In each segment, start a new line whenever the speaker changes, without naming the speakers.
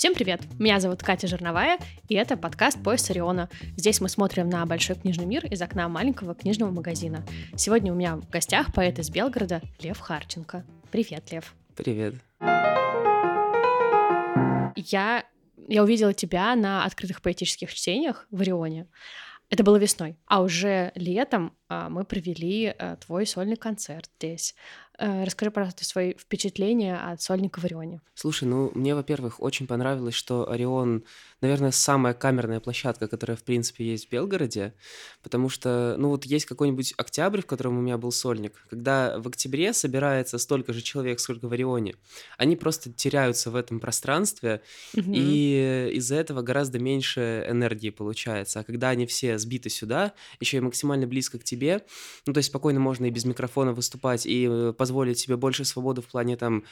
Всем привет! Меня зовут Катя Жирновая, и это подкаст «Пояс Ориона». Здесь мы смотрим на большой книжный мир из окна маленького книжного магазина. Сегодня у меня в гостях поэт из Белгорода Лев Харченко. Привет, Лев.
Привет.
Я, я увидела тебя на открытых поэтических чтениях в Орионе. Это было весной. А уже летом а, мы провели а, твой сольный концерт здесь. А, расскажи, пожалуйста, свои впечатления от сольника в Орионе.
Слушай, ну, мне, во-первых, очень понравилось, что Орион, наверное, самая камерная площадка, которая, в принципе, есть в Белгороде, потому что, ну, вот есть какой-нибудь октябрь, в котором у меня был сольник, когда в октябре собирается столько же человек, сколько в Орионе, они просто теряются в этом пространстве, mm-hmm. и из-за этого гораздо меньше энергии получается. А когда они все сбиты сюда, еще и максимально близко к тебе, ну, то есть спокойно можно и без микрофона выступать, и э, позволить себе больше свободы в плане там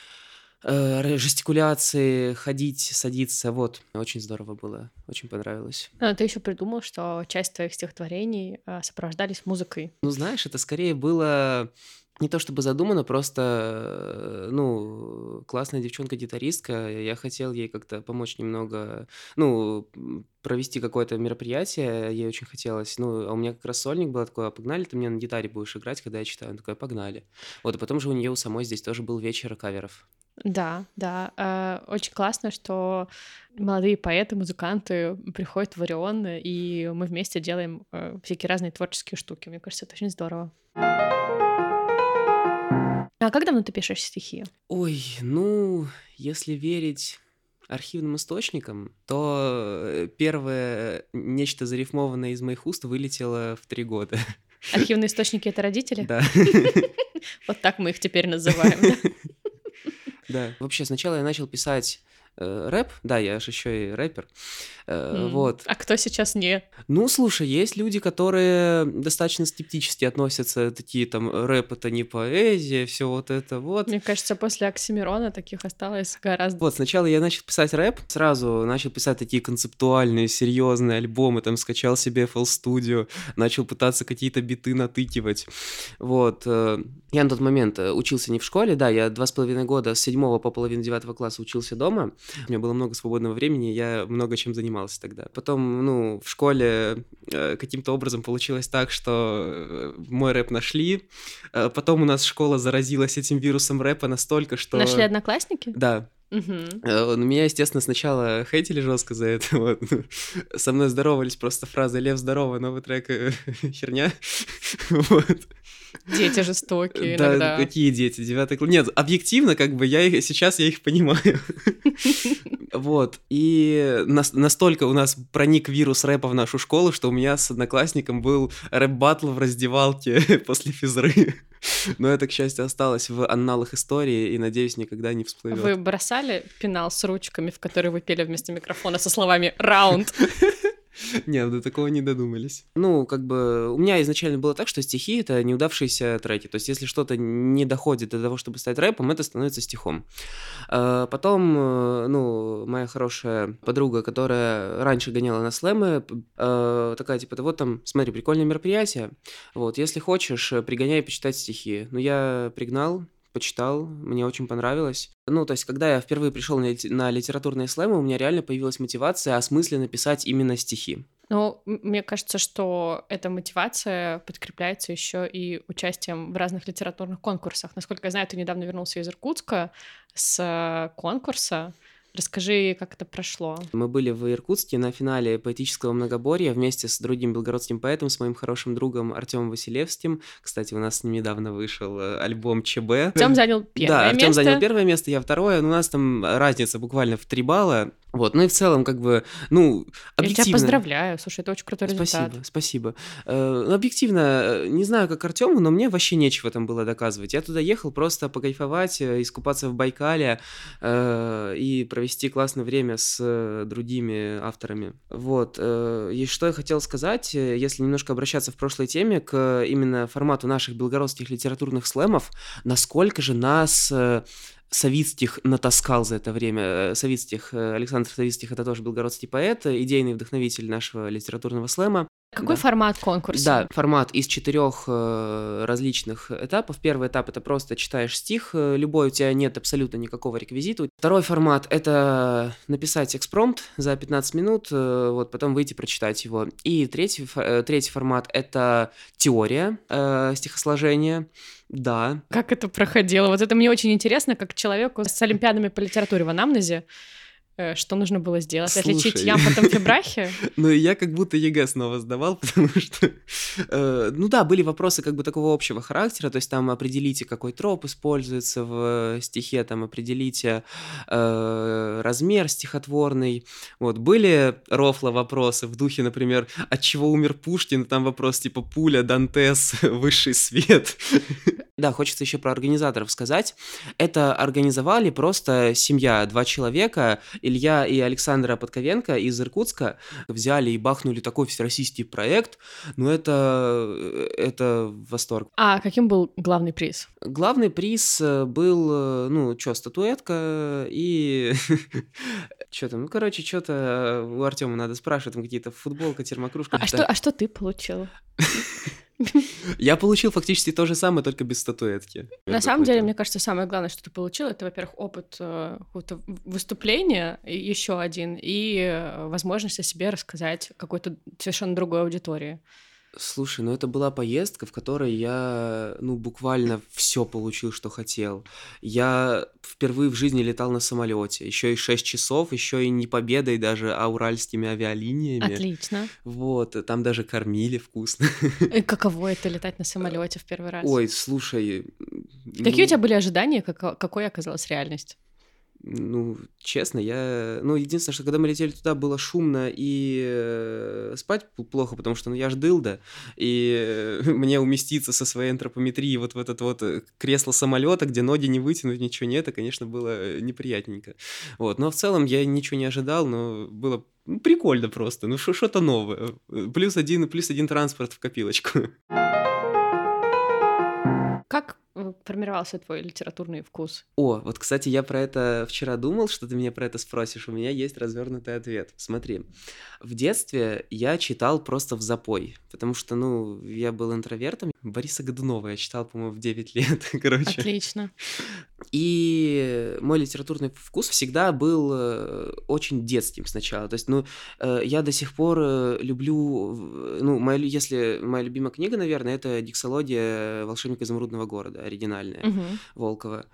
э, жестикуляции, ходить, садиться. Вот, очень здорово было, очень понравилось.
А, ты еще придумал, что часть твоих стихотворений э, сопровождались музыкой.
Ну, знаешь, это скорее было не то чтобы задумано, просто, э, ну, классная девчонка-гитаристка, я хотел ей как-то помочь немного, ну, провести какое-то мероприятие, ей очень хотелось, ну, а у меня как раз сольник был такой, а погнали, ты мне на гитаре будешь играть, когда я читаю, она погнали. Вот, и потом же у нее у самой здесь тоже был вечер каверов.
Да, да, э, очень классно, что молодые поэты, музыканты приходят в Орион, и мы вместе делаем э, всякие разные творческие штуки. Мне кажется, это очень здорово. А как давно ты пишешь стихи?
Ой, ну, если верить архивным источникам, то э, первое нечто зарифмованное из моих уст вылетело в три года.
Архивные источники — это родители?
Да.
Вот так мы их теперь называем.
Да. Вообще, сначала я начал писать рэп, да, я же еще и рэпер, mm. вот.
А кто сейчас не?
Ну, слушай, есть люди, которые достаточно скептически относятся, такие там, рэп это не поэзия, все вот это вот.
Мне кажется, после Оксимирона таких осталось гораздо.
Вот, сначала я начал писать рэп, сразу начал писать такие концептуальные, серьезные альбомы, там, скачал себе FL Studio, начал пытаться какие-то биты натыкивать, вот. Э, я на тот момент э, учился не в школе, да, я два с половиной года с седьмого по половину девятого класса учился дома, у меня было много свободного времени, я много чем занимался тогда. Потом, ну, в школе э, каким-то образом получилось так, что э, мой рэп нашли. Э, потом у нас школа заразилась этим вирусом рэпа настолько, что...
Нашли одноклассники?
Да, Угу. Меня, естественно, сначала хейтили жестко за это. Вот. Со мной здоровались просто фразой «Лев, здорово, новый трек херня».
вот. Дети жестокие да, иногда.
какие дети? Девятый класс. Нет, объективно, как бы, я их, сейчас я их понимаю. Вот. И настолько у нас проник вирус рэпа в нашу школу, что у меня с одноклассником был рэп-баттл в раздевалке после физры. Но это, к счастью, осталось в анналах истории и, надеюсь, никогда не всплывет.
Вы бросали пенал с ручками, в который вы пели вместо микрофона со словами «раунд»?
Нет, до такого не додумались. Ну, как бы, у меня изначально было так, что стихи — это неудавшиеся треки. То есть, если что-то не доходит до того, чтобы стать рэпом, это становится стихом. А потом, э, ну, моя хорошая подруга, которая раньше гоняла на слэмы, э, такая, типа, вот там, смотри, прикольное мероприятие, вот, если хочешь, пригоняй почитать стихи. Ну, я пригнал, почитал, мне очень понравилось. Ну, то есть, когда я впервые пришел на, на литературные слэмы, у меня реально появилась мотивация осмысленно писать именно стихи.
Ну, мне кажется, что эта мотивация подкрепляется еще и участием в разных литературных конкурсах. Насколько я знаю, ты недавно вернулся из Иркутска с конкурса. Расскажи, как это прошло.
Мы были в Иркутске на финале поэтического многоборья вместе с другим белгородским поэтом, с моим хорошим другом Артемом Василевским. Кстати, у нас с ним недавно вышел э, альбом ЧБ.
Артем занял первое
да,
место.
Артем занял первое место, я второе. Но у нас там разница буквально в три балла. Вот, ну и в целом, как бы, ну,
объективно... Я тебя поздравляю, слушай, это очень крутой
результат. Спасибо, спасибо. Э, ну, объективно, э, не знаю, как Артему, но мне вообще нечего там было доказывать. Я туда ехал просто покайфовать, э, искупаться в Байкале и провести классное время с другими авторами. Вот, и что я хотел сказать, если немножко обращаться в прошлой теме к именно формату наших белгородских литературных слэмов, насколько же нас... Э, Савицких натаскал за это время. Э, Савицких, э, Александр Савицких, это тоже белгородский поэт, идейный вдохновитель нашего литературного слэма.
Какой
Да.
формат конкурса?
Да, формат из четырех э, различных этапов. Первый этап это просто читаешь стих, э, любой, у тебя нет абсолютно никакого реквизита. Второй формат это написать экспромт за 15 минут, э, вот потом выйти прочитать его. И третий, фо- э, третий формат это теория э, стихосложения. Да,
Как это проходило? Вот это мне очень интересно, как человеку с олимпиадами по литературе в анамнезе, что нужно было сделать? Отличить
Слушай.
ямб от амфибрахия?
Ну, я как будто ЕГЭ снова сдавал, потому что, э, ну да, были вопросы как бы такого общего характера, то есть там определите, какой троп используется в стихе, там определите э, размер стихотворный. Вот, были рофл вопросы в духе, например, от чего умер Пушкин, там вопрос типа пуля, Дантес, высший свет. Да, хочется еще про организаторов сказать. Это организовали просто семья, два человека, Илья и Александра Подковенко из Иркутска, взяли и бахнули такой всероссийский проект, ну это, это восторг.
А каким был главный приз?
Главный приз э, был, э, ну, что, статуэтка и... Что там? Ну, короче, что-то у Артема надо спрашивать, там какие-то футболка, термокружка.
А что, а что ты получил?
Я получил фактически то же самое, только без статуэтки.
На самом деле, мне кажется, самое главное, что ты получил, это, во-первых, опыт э, какого-то выступления, еще один, и э, возможность о себе рассказать какой-то совершенно другой аудитории.
Слушай, ну это была поездка, в которой я, ну, буквально все получил, что хотел. Я впервые в жизни летал на самолете, еще и 6 часов, еще и не победой даже, а уральскими авиалиниями.
Отлично.
Вот, и там даже кормили вкусно.
И каково это летать на самолете в первый раз?
Ой, слушай.
Какие
ну,
у тебя были ожидания, како- какой оказалась реальность?
Ну, честно, я... Ну, единственное, что когда мы летели туда, было шумно и э, спать плохо, потому что, ну, я ж дылда, и э, мне уместиться со своей антропометрией вот в этот вот э, кресло самолета, где ноги не вытянуть, ничего нет, это, конечно, было неприятненько. Вот, но в целом я ничего не ожидал, но было ну, прикольно просто, ну, что-то новое. Плюс один, плюс один транспорт в копилочку.
Формировался твой литературный вкус?
О, вот, кстати, я про это вчера думал, что ты меня про это спросишь. У меня есть развернутый ответ. Смотри, в детстве я читал просто в запой, потому что, ну, я был интровертом. Бориса Годунова я читал, по-моему, в 9 лет, короче.
Отлично.
И мой литературный вкус всегда был э, очень детским сначала. То есть, ну, э, я до сих пор э, люблю, ну, моя, если моя любимая книга, наверное, это «Диксология. Волшебник изумрудного города», оригинальная,
Мгм.
Волкова.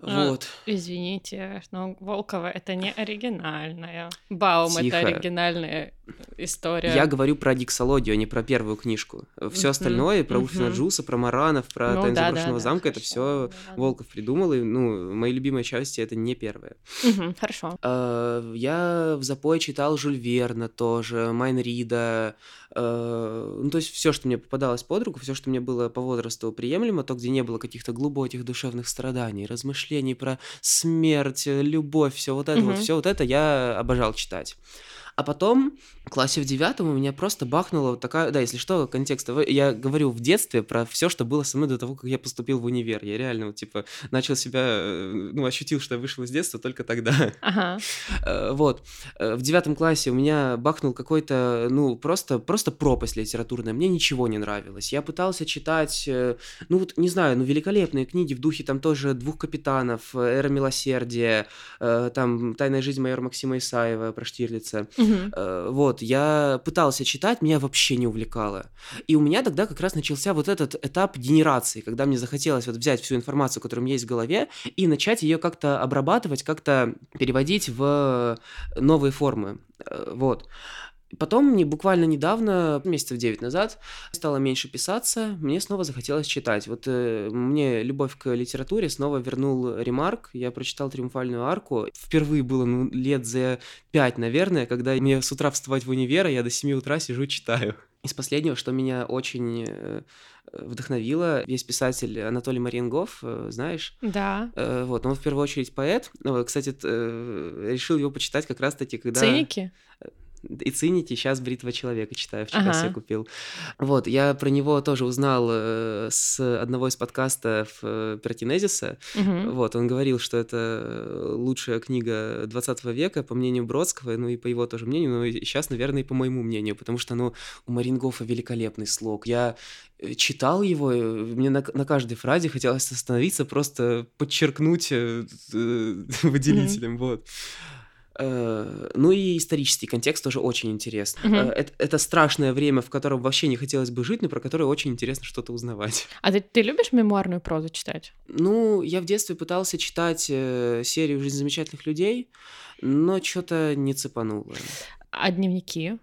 А,
Вот.
Извините, но Волкова это не оригинальная. Баум
Тихо.
это оригинальная история.
Я говорю про диксологию, а не про первую книжку. Все
Мгм,
остальное, про Урфина
мгм.
Джуса, про Маранов, про
Ну
Тайны
да,
заброшенного
да, да,
замка, это
хорошо,
все
да.
Волков придумал, и, ну, мои любимые части это не первые.
Мгм, Хорошо.
Э, Я в запой читал Жюль Верна тоже, Майн Рида, э, ну, то есть все, что мне попадалось под руку, все, что мне было по возрасту приемлемо, то, где не было каких-то глубоких душевных страданий, размышлений про смерть, э, любовь, все вот это вот,
Мгм.
все вот это я обожал читать. А потом, классе в девятом у меня просто бахнула вот такая, да, если что, контекст, я говорю в детстве про все, что было со мной до того, как я поступил в универ. Я реально, вот, типа, начал себя, э, ну, ощутил, что я вышел из детства только тогда.
Ага.
Э, Вот. Э, В девятом классе у меня бахнул какой-то, ну, просто, просто пропасть литературная. Мне ничего не нравилось. Я пытался читать, ну, вот, не знаю, ну, великолепные книги в духе там тоже «Двух капитанов», «Эра милосердия», там «Тайная жизнь майора Максима Исаева» про Штирлица.
Мгм.
Э, Вот, я пытался читать, меня вообще не увлекало. И у меня тогда как раз начался вот этот этап генерации, когда мне захотелось вот взять всю информацию, которая у меня есть в голове, и начать ее как-то обрабатывать, как-то переводить в новые формы. Э, Вот. Потом мне буквально недавно, месяцев 9 назад, стало меньше писаться, мне снова захотелось читать. Вот э, мне любовь к литературе снова вернул ремарк. Я прочитал «Триумфальную арку». Впервые было ну, лет за пять, наверное, когда мне с утра вставать в универ, а я до 7 утра сижу читаю. Из последнего, что меня очень э, вдохновило, есть писатель Анатолий Мариенгов, э, знаешь?
Да.
Э, Вот, он в первую очередь поэт. Кстати, решил его почитать как раз-таки, когда...
Циники?
И цените, сейчас бритва человека читаю, вчера ага. себе купил. Вот, я про него тоже узнал э, с одного из подкастов э, Пертинезиса. Угу. Вот, он говорил, что это лучшая книга 20 века, по мнению Бродского, ну и по его тоже мнению, но сейчас, наверное, и по моему мнению, потому что, ну, у Марингофа великолепный слог. Я э, читал его, мне на, на каждой фразе хотелось остановиться, просто подчеркнуть э, выделителем, mm-hmm. вот. Э, ну и исторический контекст тоже очень интересный. Mm-hmm. Это, это страшное время, в котором вообще не хотелось бы жить, но про которое очень интересно что-то узнавать.
А ты, ты любишь мемуарную прозу читать?
Ну, я в детстве пытался читать э, серию «Жизнь замечательных людей», но что-то не цепануло.
А дневники?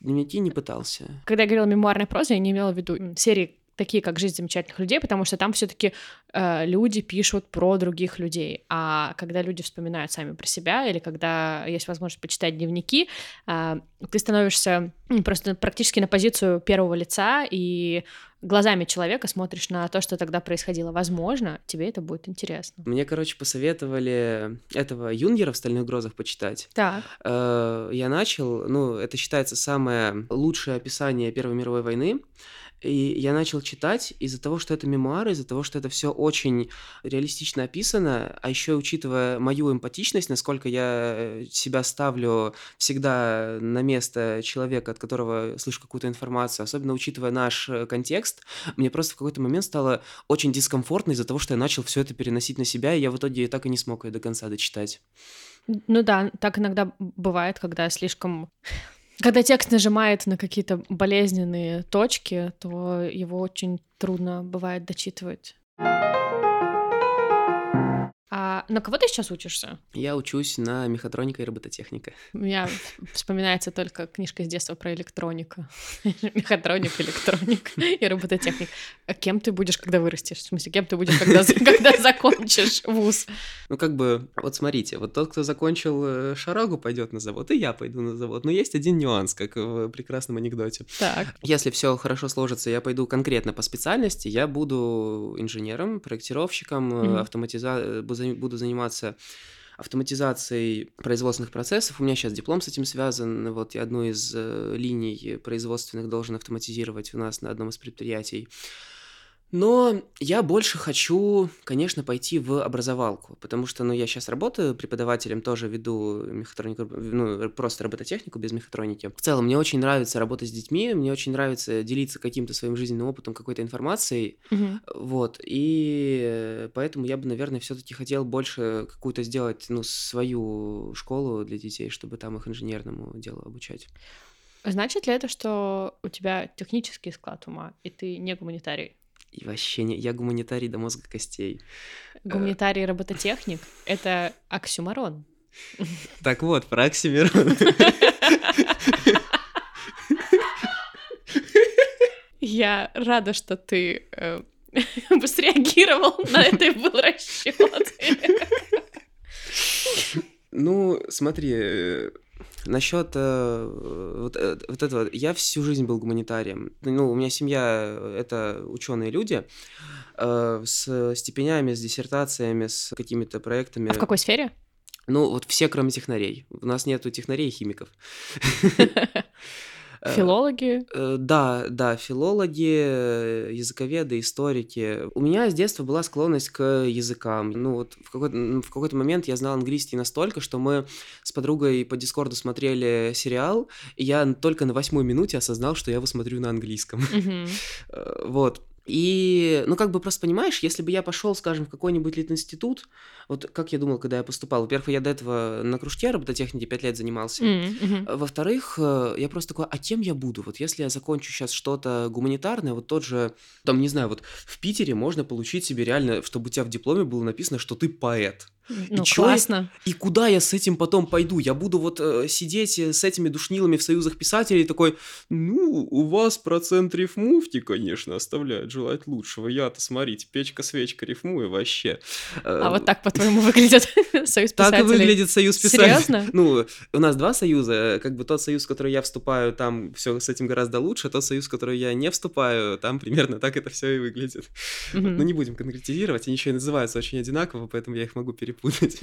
Дневники не пытался.
Когда я говорила мемуарная проза, я не имела в виду серии такие, как «Жизнь замечательных людей», потому что там все таки э, люди пишут про других людей, а когда люди вспоминают сами про себя или когда есть возможность почитать дневники, э, ты становишься просто практически на позицию первого лица и глазами человека смотришь на то, что тогда происходило. Возможно, тебе это будет интересно.
Мне, короче, посоветовали этого Юнгера в «Стальных грозах» почитать.
Так.
Э, я начал, ну, это считается самое лучшее описание Первой мировой войны. И я начал читать из-за того, что это мемуары, из-за того, что это все очень реалистично описано, а еще учитывая мою эмпатичность, насколько я себя ставлю всегда на место человека, от которого слышу какую-то информацию, особенно учитывая наш э, контекст, мне просто в какой-то момент стало очень дискомфортно из-за того, что я начал все это переносить на себя, и я в итоге так и не смог ее до конца дочитать.
Ну да, так иногда бывает, когда слишком когда текст нажимает на какие-то болезненные точки, то его очень трудно бывает дочитывать. А на кого ты сейчас учишься?
Я учусь на мехатроника и робототехника.
У меня вспоминается только книжка из детства про электронику. Мехатроник, электроник и робототехник. А кем ты будешь, когда вырастешь? В смысле, кем ты будешь, когда, когда закончишь вуз?
Ну, как бы, вот смотрите, вот тот, кто закончил э, шарагу, пойдет на завод, и я пойду на завод. Но есть один нюанс, как в прекрасном анекдоте.
Так.
Если все хорошо сложится, я пойду конкретно по специальности, я буду инженером, проектировщиком, mm-hmm. автоматиза буду заниматься автоматизацией производственных процессов. У меня сейчас диплом с этим связан. Вот я одну из э, линий производственных должен автоматизировать у нас на одном из предприятий. Но я больше хочу, конечно, пойти в образовалку, потому что, ну, я сейчас работаю преподавателем, тоже веду мехатронику, ну, просто робототехнику без мехатроники. В целом, мне очень нравится работать с детьми, мне очень нравится делиться каким-то своим жизненным опытом, какой-то информацией,
угу.
вот, и поэтому я бы, наверное, все-таки хотел больше какую-то сделать, ну, свою школу для детей, чтобы там их инженерному делу обучать.
Значит ли это, что у тебя технический склад ума, и ты не гуманитарий?
И вообще не... Я гуманитарий до мозга костей.
Гуманитарий робототехник — это оксюмарон.
Так вот, про оксюмарон.
Я рада, что ты э, среагировал на это и был расчет.
Ну, смотри, э, Насчет э, вот, э, вот этого, я всю жизнь был гуманитарием. Ну, у меня семья это ученые люди э, с степенями, с диссертациями, с какими-то проектами.
А в какой сфере?
Ну, вот все, кроме технарей. У нас нету технарей и химиков.
Э, филологи?
Э, да, да, филологи, э, языковеды, историки. У меня с детства была склонность к языкам. Ну вот в какой-то, в какой-то момент я знал английский настолько, что мы с подругой по Дискорду смотрели сериал, и я только на восьмой минуте осознал, что я его смотрю на английском. Вот. И, ну, как бы просто понимаешь, если бы я пошел, скажем, в какой-нибудь литинститут, вот как я думал, когда я поступал. Во-первых, я до этого на кружке робототехники пять лет занимался.
Mm-hmm.
Во-вторых, э, я просто такой, а кем я буду? Вот если я закончу сейчас что-то гуманитарное, вот тот же, там, не знаю, вот в Питере можно получить себе реально, чтобы у тебя в дипломе было написано, что ты поэт.
Ну, и классно.
Я, и куда я с этим потом пойду? Я буду вот э, сидеть э, с этими душнилами в союзах писателей такой, ну, у вас процент рифмуфти, конечно, оставляет желать лучшего. Я-то, смотрите, печка-свечка рифмую вообще.
А вот так, по-твоему, выглядит союз писателей?
Так и выглядит союз писателей.
Серьезно?
Ну, у нас два союза. Как бы тот союз, в который я вступаю, там все с этим гораздо лучше. Тот союз, в который я не вступаю, там примерно так это все и выглядит. Но не будем конкретизировать. Они еще и называются очень одинаково, поэтому я их могу перепутать. 不自己。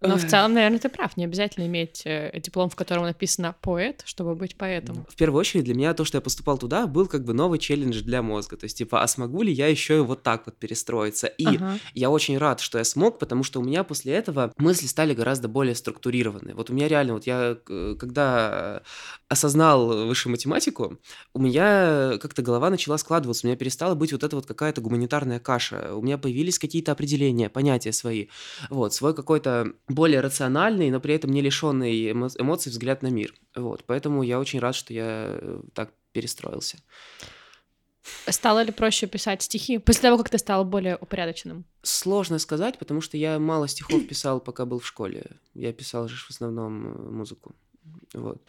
Но в целом, наверное, ты прав. Не обязательно иметь э, диплом, в котором написано поэт, чтобы быть поэтом.
В первую очередь для меня то, что я поступал туда, был как бы новый челлендж для мозга. То есть, типа, а смогу ли я еще и вот так вот перестроиться? И ага. я очень рад, что я смог, потому что у меня после этого мысли стали гораздо более структурированы. Вот у меня реально, вот я когда осознал высшую математику, у меня как-то голова начала складываться, у меня перестала быть вот эта вот какая-то гуманитарная каша. У меня появились какие-то определения, понятия свои. Вот, свой какой-то более рациональный, но при этом не лишенный эмо- эмоций взгляд на мир. Вот, поэтому я очень рад, что я э, так перестроился.
Стало ли проще писать стихи после того, как ты стал более упорядоченным?
Сложно сказать, потому что я мало стихов писал, пока был в школе. Я писал же в основном э, музыку. Вот.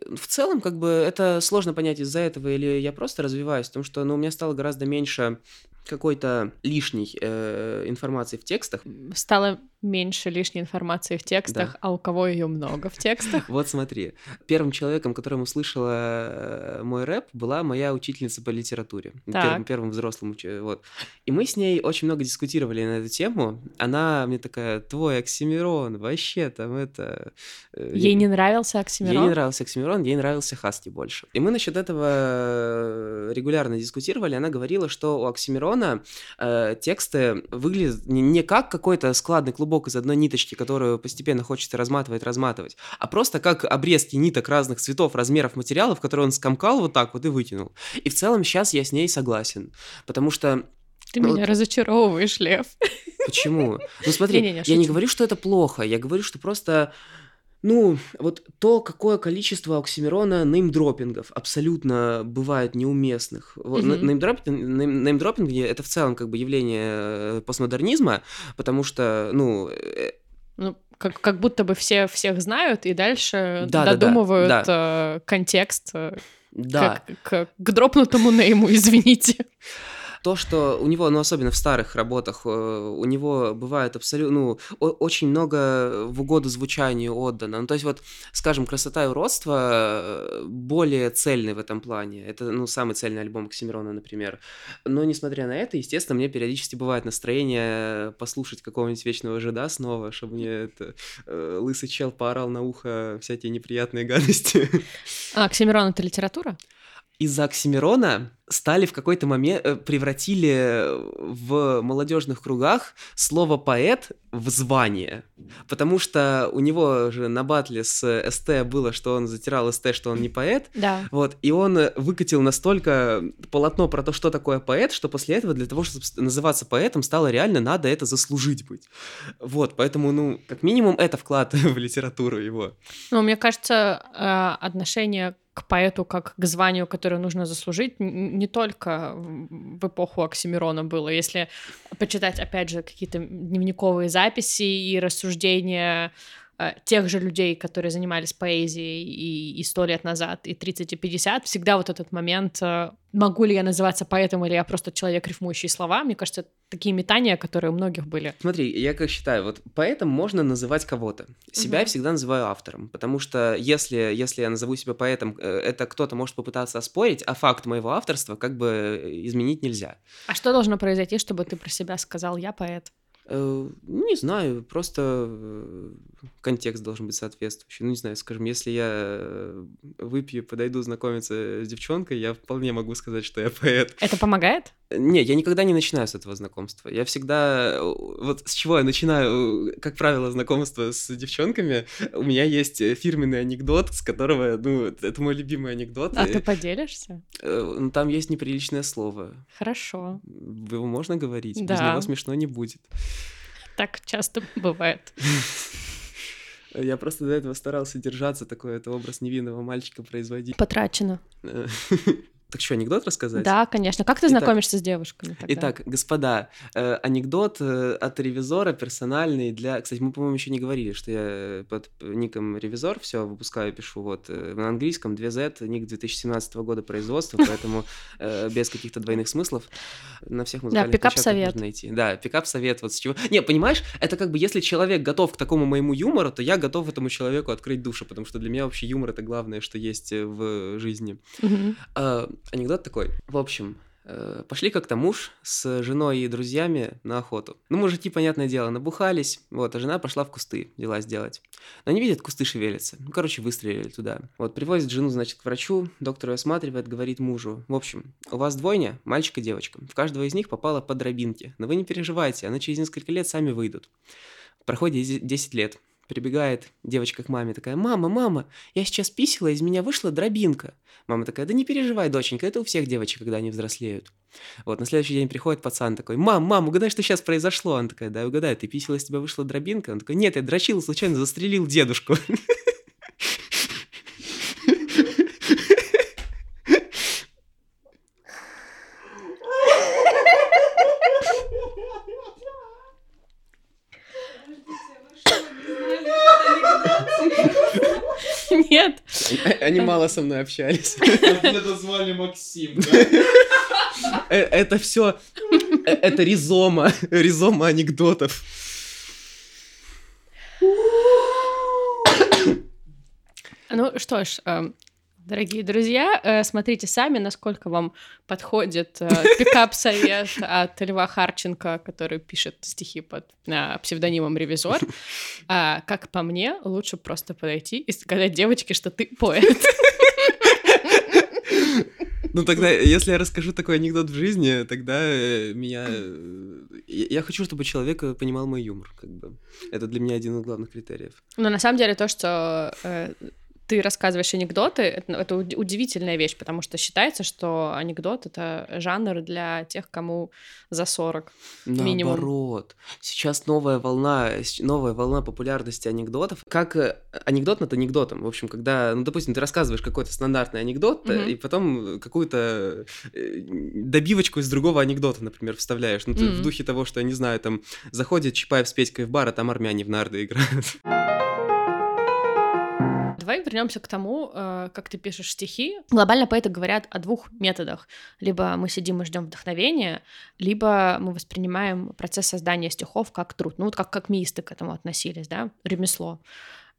В целом, как бы, это сложно понять из-за этого, или я просто развиваюсь, потому что, ну, у меня стало гораздо меньше какой-то лишней э, информации в текстах.
Стало меньше лишней информации в текстах, да. а у кого ее много в текстах?
Вот смотри, первым человеком, которым услышала э, мой рэп, была моя учительница по литературе, первым, первым взрослым, вот. И мы с ней очень много дискутировали на эту тему. Она мне такая, твой Оксимирон, вообще там это...
Э, ей не нравился Оксимирон?
Ей не нравился Оксимирон, ей нравился Хасти больше. И мы насчет этого э, регулярно дискутировали. Она говорила, что у Оксимирона э, тексты выглядят не, не как какой-то складный клубок клубок из одной ниточки, которую постепенно хочется разматывать, разматывать, а просто как обрезки ниток разных цветов, размеров материалов, которые он скомкал вот так вот и вытянул. И в целом сейчас я с ней согласен, потому что
ты ну, меня разочаровываешь, Лев.
Почему? Ну смотри, не, не, я не говорю, что это плохо, я говорю, что просто ну, вот то, какое количество оксимирона неймдропингов абсолютно бывает неуместных. Mm-hmm. Неймдропинг, неймдропинг — это в целом как бы явление э, постмодернизма, потому что, ну... Э,
ну, как, как будто бы все всех знают и дальше да, додумывают да, да. Э, контекст да. к, к, к дропнутому нейму, извините
то, что у него, ну, особенно в старых работах, э, у него бывает абсолютно, ну, очень много в угоду звучанию отдано. Ну, то есть вот, скажем, «Красота и уродство» э, более цельный в этом плане. Это, ну, самый цельный альбом Оксимирона, например. Но, несмотря на это, естественно, мне периодически бывает настроение послушать какого-нибудь «Вечного жида» снова, чтобы мне это э, лысый чел поорал на ухо всякие неприятные гадости.
А Оксимирон — это литература?
из-за Оксимирона стали в какой-то момент, э, превратили в молодежных кругах слово «поэт» в звание. Потому что у него же на батле с СТ было, что он затирал СТ, что он не поэт.
Да.
Вот, и он выкатил настолько полотно про то, что такое поэт, что после этого для того, чтобы называться поэтом, стало реально надо это заслужить быть. Вот, поэтому, ну, как минимум, это вклад в литературу его.
Ну, мне кажется, э, отношение к поэту как к званию, которое нужно заслужить, не только в эпоху Оксимирона было. Если почитать, опять же, какие-то дневниковые записи и рассуждения тех же людей, которые занимались поэзией и, и 100 лет назад, и 30, и 50, всегда вот этот момент, э, могу ли я называться поэтом, или я просто человек, рифмующий слова, мне кажется, такие метания, которые у многих были.
Смотри, я как считаю, вот поэтом можно называть кого-то. Себя угу. я всегда называю автором, потому что если, если я назову себя поэтом, э, это кто-то может попытаться оспорить, а факт моего авторства как бы изменить нельзя.
А что должно произойти, чтобы ты про себя сказал «я поэт»?
Э, не знаю, просто э, контекст должен быть соответствующий. Ну, не знаю, скажем, если я э, выпью, подойду знакомиться с девчонкой, я вполне могу сказать, что я поэт.
Это помогает?
Не, я никогда не начинаю с этого знакомства. Я всегда... Вот с чего я начинаю, как правило, знакомство с девчонками, у меня есть фирменный анекдот, с которого, ну, это мой любимый анекдот.
А и... ты поделишься?
Ну, там есть неприличное слово.
Хорошо.
Его можно говорить? Да. Без него смешно не будет.
Так часто бывает.
Я просто до этого старался держаться, такой это образ невинного мальчика производить.
Потрачено.
Так что, анекдот рассказать?
Да, конечно. Как ты знакомишься с девушками? Тогда?
Итак, господа, э, анекдот э, от ревизора персональный для... Кстати, мы, по-моему, еще не говорили, что я под ником ревизор все выпускаю, пишу вот э, на английском 2Z, ник 2017 года производства, поэтому э, без каких-то двойных смыслов на всех музыкальных
да, пикап-совет. можно
найти. Да, пикап-совет, вот с чего... Не, понимаешь, это как бы, если человек готов к такому моему юмору, то я готов этому человеку открыть душу, потому что для меня вообще юмор — это главное, что есть в жизни.
Угу.
Анекдот такой. В общем, Э, пошли как-то муж с женой и друзьями на охоту. Ну, мужики, понятное дело, набухались, вот, а жена пошла в кусты дела сделать. Но они видят, кусты шевелятся. Ну, короче, выстрелили туда. Вот, привозит жену, значит, к врачу, доктор ее осматривает, говорит мужу, в общем, у вас двойня, мальчик и девочка. В каждого из них попало по дробинке. Но вы не переживайте, она через несколько лет сами выйдут. Проходит 10 лет. Прибегает девочка к маме, такая, мама, мама, я сейчас писала, из меня вышла дробинка. Мама такая, да не переживай, доченька, это у всех девочек, когда они взрослеют. Вот, на следующий день приходит пацан такой, мам, мам, угадай, что сейчас произошло? Она такая, да, угадай, ты писала, из тебя вышла дробинка? Он такой, нет, я дрочил, случайно застрелил дедушку.
Нет.
Они мало со мной общались.
Это звали Максим, да?
Э, Это все, это ризома, ризома анекдотов.
Ну что ж, эм, дорогие друзья, э, смотрите сами, насколько вам подходит э, пикап-совет от Льва Харченко, который пишет стихи под э, псевдонимом «Ревизор». А, как по мне, лучше просто подойти и сказать девочке, что ты поэт.
Ну тогда, если я расскажу такой анекдот в жизни, тогда меня... Я хочу, чтобы человек понимал мой юмор, как бы. Это для меня один из главных критериев.
Но на самом деле то, что ты рассказываешь анекдоты, это, это уд- удивительная вещь, потому что считается, что анекдот — это жанр для тех, кому за 40. Минимум.
Наоборот. Сейчас новая волна, новая волна популярности анекдотов. Как э, анекдот над анекдотом. В общем, когда, ну, допустим, ты рассказываешь какой-то стандартный анекдот,
Мгм.
и потом какую-то э, добивочку из другого анекдота, например, вставляешь. Ну, ты в
Мгм.
духе того, что, я не знаю, там, заходит Чапаев с Петькой в бар, а там армяне в нарды играют.
Давай вернемся к тому, э, как ты пишешь стихи. Глобально поэты говорят о двух методах. Либо мы сидим и ждем вдохновения, либо мы воспринимаем процесс создания стихов как труд. Ну вот как, как миисты к этому относились, да, ремесло.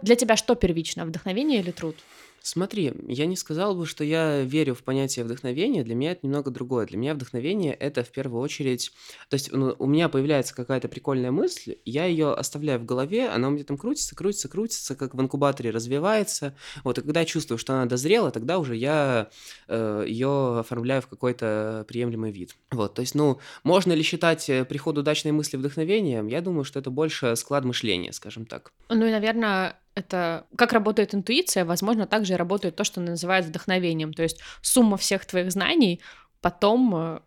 Для тебя что первично, вдохновение или труд?
Смотри, я не сказал бы, что я верю в понятие вдохновения. Для меня это немного другое. Для меня вдохновение это в первую очередь. То есть ну, у меня появляется какая-то прикольная мысль, я ее оставляю в голове, она у меня там крутится, крутится, крутится, как в инкубаторе развивается. Вот, и когда я чувствую, что она дозрела, тогда уже я ее оформляю в какой-то приемлемый вид. Вот, то есть, ну, можно ли считать э, приход удачной мысли вдохновением? Я думаю, что это больше склад мышления, скажем так.
Ну и, наверное, это как работает интуиция, возможно, также работает то, что называют вдохновением. То есть сумма всех твоих знаний потом э,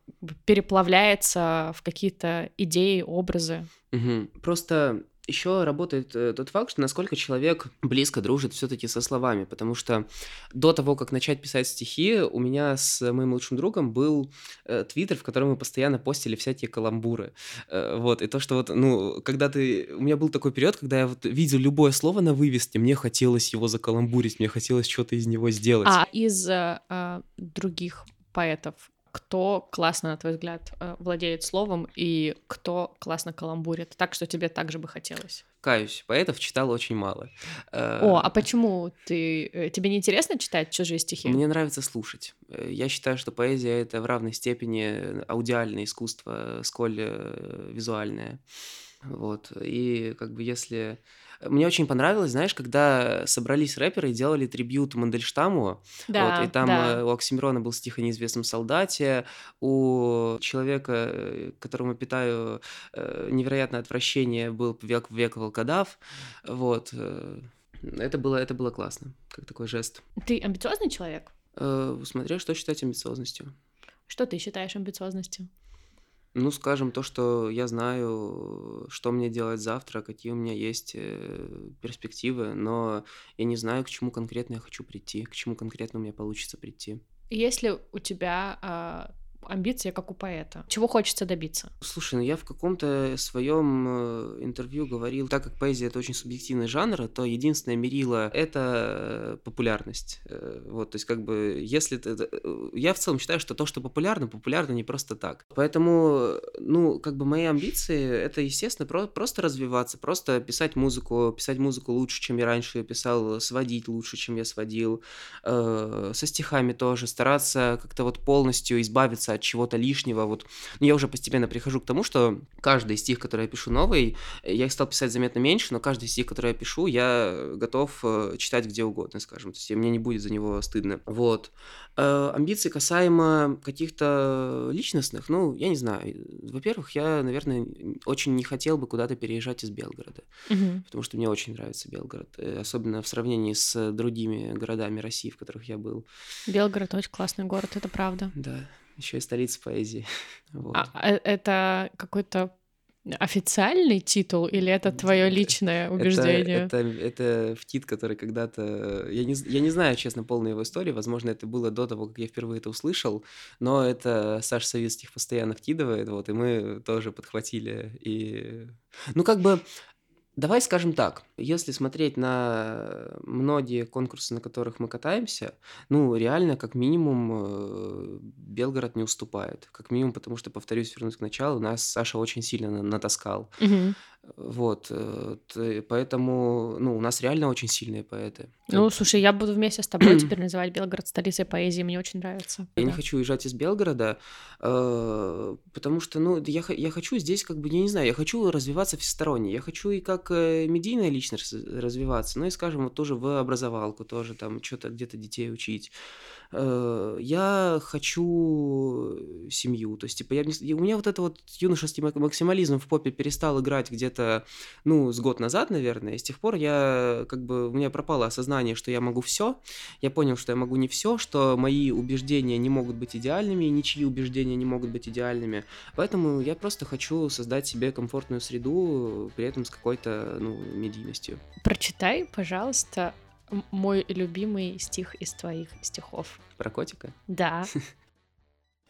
переплавляется в какие-то идеи, образы.
Мгм. Просто еще работает э, тот факт, что насколько человек близко дружит все-таки со словами, потому что до того, как начать писать стихи, у меня с моим лучшим другом был э, твиттер, в котором мы постоянно постили всякие каламбуры. Э, вот, и то, что вот, ну, когда ты... У меня был такой период, когда я вот видел любое слово на вывеске, мне хотелось его закаламбурить, мне хотелось что-то из него сделать.
А из э, других поэтов кто классно, на твой взгляд, э, владеет словом и кто классно каламбурит, так что тебе также бы хотелось?
Каюсь, поэтов читал очень мало. Э,
О, а почему ты э, тебе не интересно читать чужие стихи?
Мне нравится слушать. Я считаю, что поэзия это в равной степени аудиальное искусство, сколь визуальное. Вот. И как бы если... Мне очень понравилось, знаешь, когда собрались рэперы и делали трибют Мандельштаму,
да,
вот, и там
да.
э, у Оксимирона был стих о неизвестном солдате, у человека, которому питаю э, невероятное отвращение, был век, век волкодав. Вот. э, Это было, это было классно, как такой жест.
Ты амбициозный человек?
Смотря что считать амбициозностью.
Что ты считаешь амбициозностью?
Ну, скажем, то, что я знаю, что мне делать завтра, какие у меня есть э, перспективы, но я не знаю, к чему конкретно я хочу прийти, к чему конкретно у меня получится прийти.
Есть ли у тебя а, амбиции, как у поэта? Чего хочется добиться?
Слушай, ну я в каком-то своем э, интервью говорил, так как поэзия это очень субъективный жанр, то единственное мерило это э, популярность. Э, Вот, то есть как бы если ты, я в целом считаю, что то, что популярно, популярно не просто так. Поэтому, ну как бы мои амбиции это естественно про- просто развиваться, просто писать музыку, писать музыку лучше, чем я раньше писал, сводить лучше, чем я сводил, со стихами тоже стараться как-то вот полностью избавиться избавиться от чего-то лишнего. Вот ну, я уже постепенно прихожу к тому, что каждый стих, который я пишу новый, я их стал писать заметно меньше, но каждый стих, который я пишу, я готов э, читать где угодно, скажем. То есть мне не будет за него стыдно. Вот. Э, амбиции касаемо каких-то личностных, ну, я не знаю. Во-первых, я, наверное, очень не хотел бы куда-то переезжать из Белгорода,
Мгм.
потому что мне очень нравится Белгород, э, особенно в сравнении с другими городами России, в которых я был.
Белгород очень классный город, это правда.
Да, еще и столица поэзии. Вот.
А, а это какой-то официальный титул или это твое
Это-
личное
Это-
убеждение?
Это, это, втит, который когда-то... Я не, я не знаю, честно, полной его истории. Возможно, это было до того, как я впервые это услышал. Но это Саша Савицких постоянно вкидывает, вот, и мы тоже подхватили. И... Ну, как бы... Давай скажем так, если смотреть на многие конкурсы, на которых мы катаемся, ну, реально, как минимум, э, Белгород не уступает. Как минимум, потому что, повторюсь, вернусь к началу, нас Саша очень сильно на- натаскал.
Мгм.
Вот, э, поэтому, ну, у нас реально очень сильные поэты.
Ну, слушай, я буду вместе с тобой теперь называть Белгород столицей поэзии, мне очень нравится.
Я не
Да.
хочу уезжать из Белгорода, э, потому что, ну, я, я хочу здесь, как бы, я не знаю, я хочу развиваться всесторонне. Я хочу и как э, медийная личность раз- развиваться, ну и, скажем, вот тоже в образовалку, тоже там что-то где-то детей учить. Я хочу семью, то есть, типа, я, не у меня вот это вот юношеский мак- максимализм в попе перестал играть где-то, ну, с год назад, наверное, и с тех пор я, как бы, у меня пропало осознание, что я могу все, я понял, что я могу не все, что мои убеждения не могут быть идеальными, и ничьи убеждения не могут быть идеальными. Поэтому я просто хочу создать себе комфортную среду, при этом с какой-то, ну, медийностью.
Прочитай, пожалуйста, мой любимый стих из твоих стихов.
Про котика.
Да,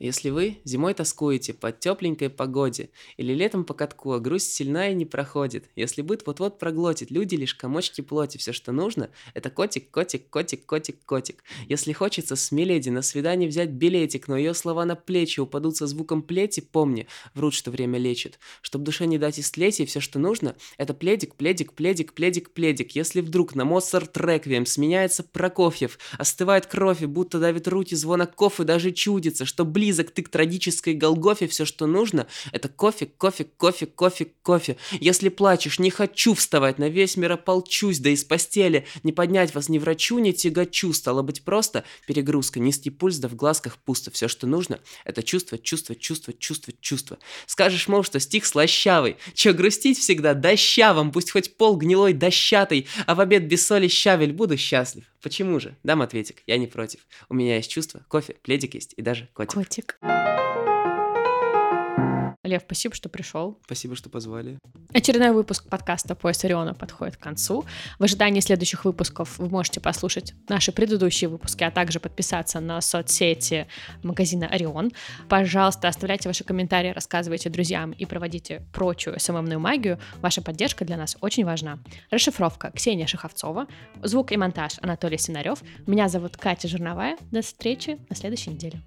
Если вы зимой тоскуете по тепленькой погоде или летом по катку, а грусть сильна и не проходит, если быт вот-вот проглотит, люди лишь комочки плоти, все, что нужно, это котик, котик, котик, котик, котик. Если хочется с Миледи на свидание взять билетик, но ее слова на плечи упадут со звуком плети, помни, врут, что время лечит. Чтоб душе не дать истлеть, и все, что нужно, это пледик, пледик, пледик, пледик, пледик. Если вдруг на Моцарт реквием сменяется Прокофьев, остывает кровь, и будто давит рути звона ков, и даже чудится, что близок ты к трагической Голгофе, все, что нужно, это кофе, кофе, кофе, кофе, кофе. Если плачешь, не хочу вставать, на весь мир ополчусь, да из постели, не поднять вас ни врачу, ни тягачу, стало быть просто перегрузка, низкий пульс, да в глазках пусто. Все, что нужно, это чувство, чувство, чувство, чувство, чувство. Скажешь, мол, что стих слащавый, че грустить всегда, дощавым, пусть хоть пол гнилой дощатый, а в обед без соли щавель буду счастлив. Почему же? Дам ответик, я не против. У меня есть чувство, кофе, пледик есть и даже котик.
котик. Лев, спасибо, что пришел.
Спасибо, что позвали.
Очередной выпуск подкаста «Поезд Ориона» подходит к концу. В ожидании следующих выпусков вы можете послушать наши предыдущие выпуски, а также подписаться на соцсети магазина «Орион». Пожалуйста, оставляйте ваши комментарии, рассказывайте друзьям и проводите прочую СММную магию. Ваша поддержка для нас очень важна. Расшифровка Ксения Шаховцова, звук и монтаж Анатолий Синарев. Меня зовут Катя Жирновая. До встречи на следующей неделе.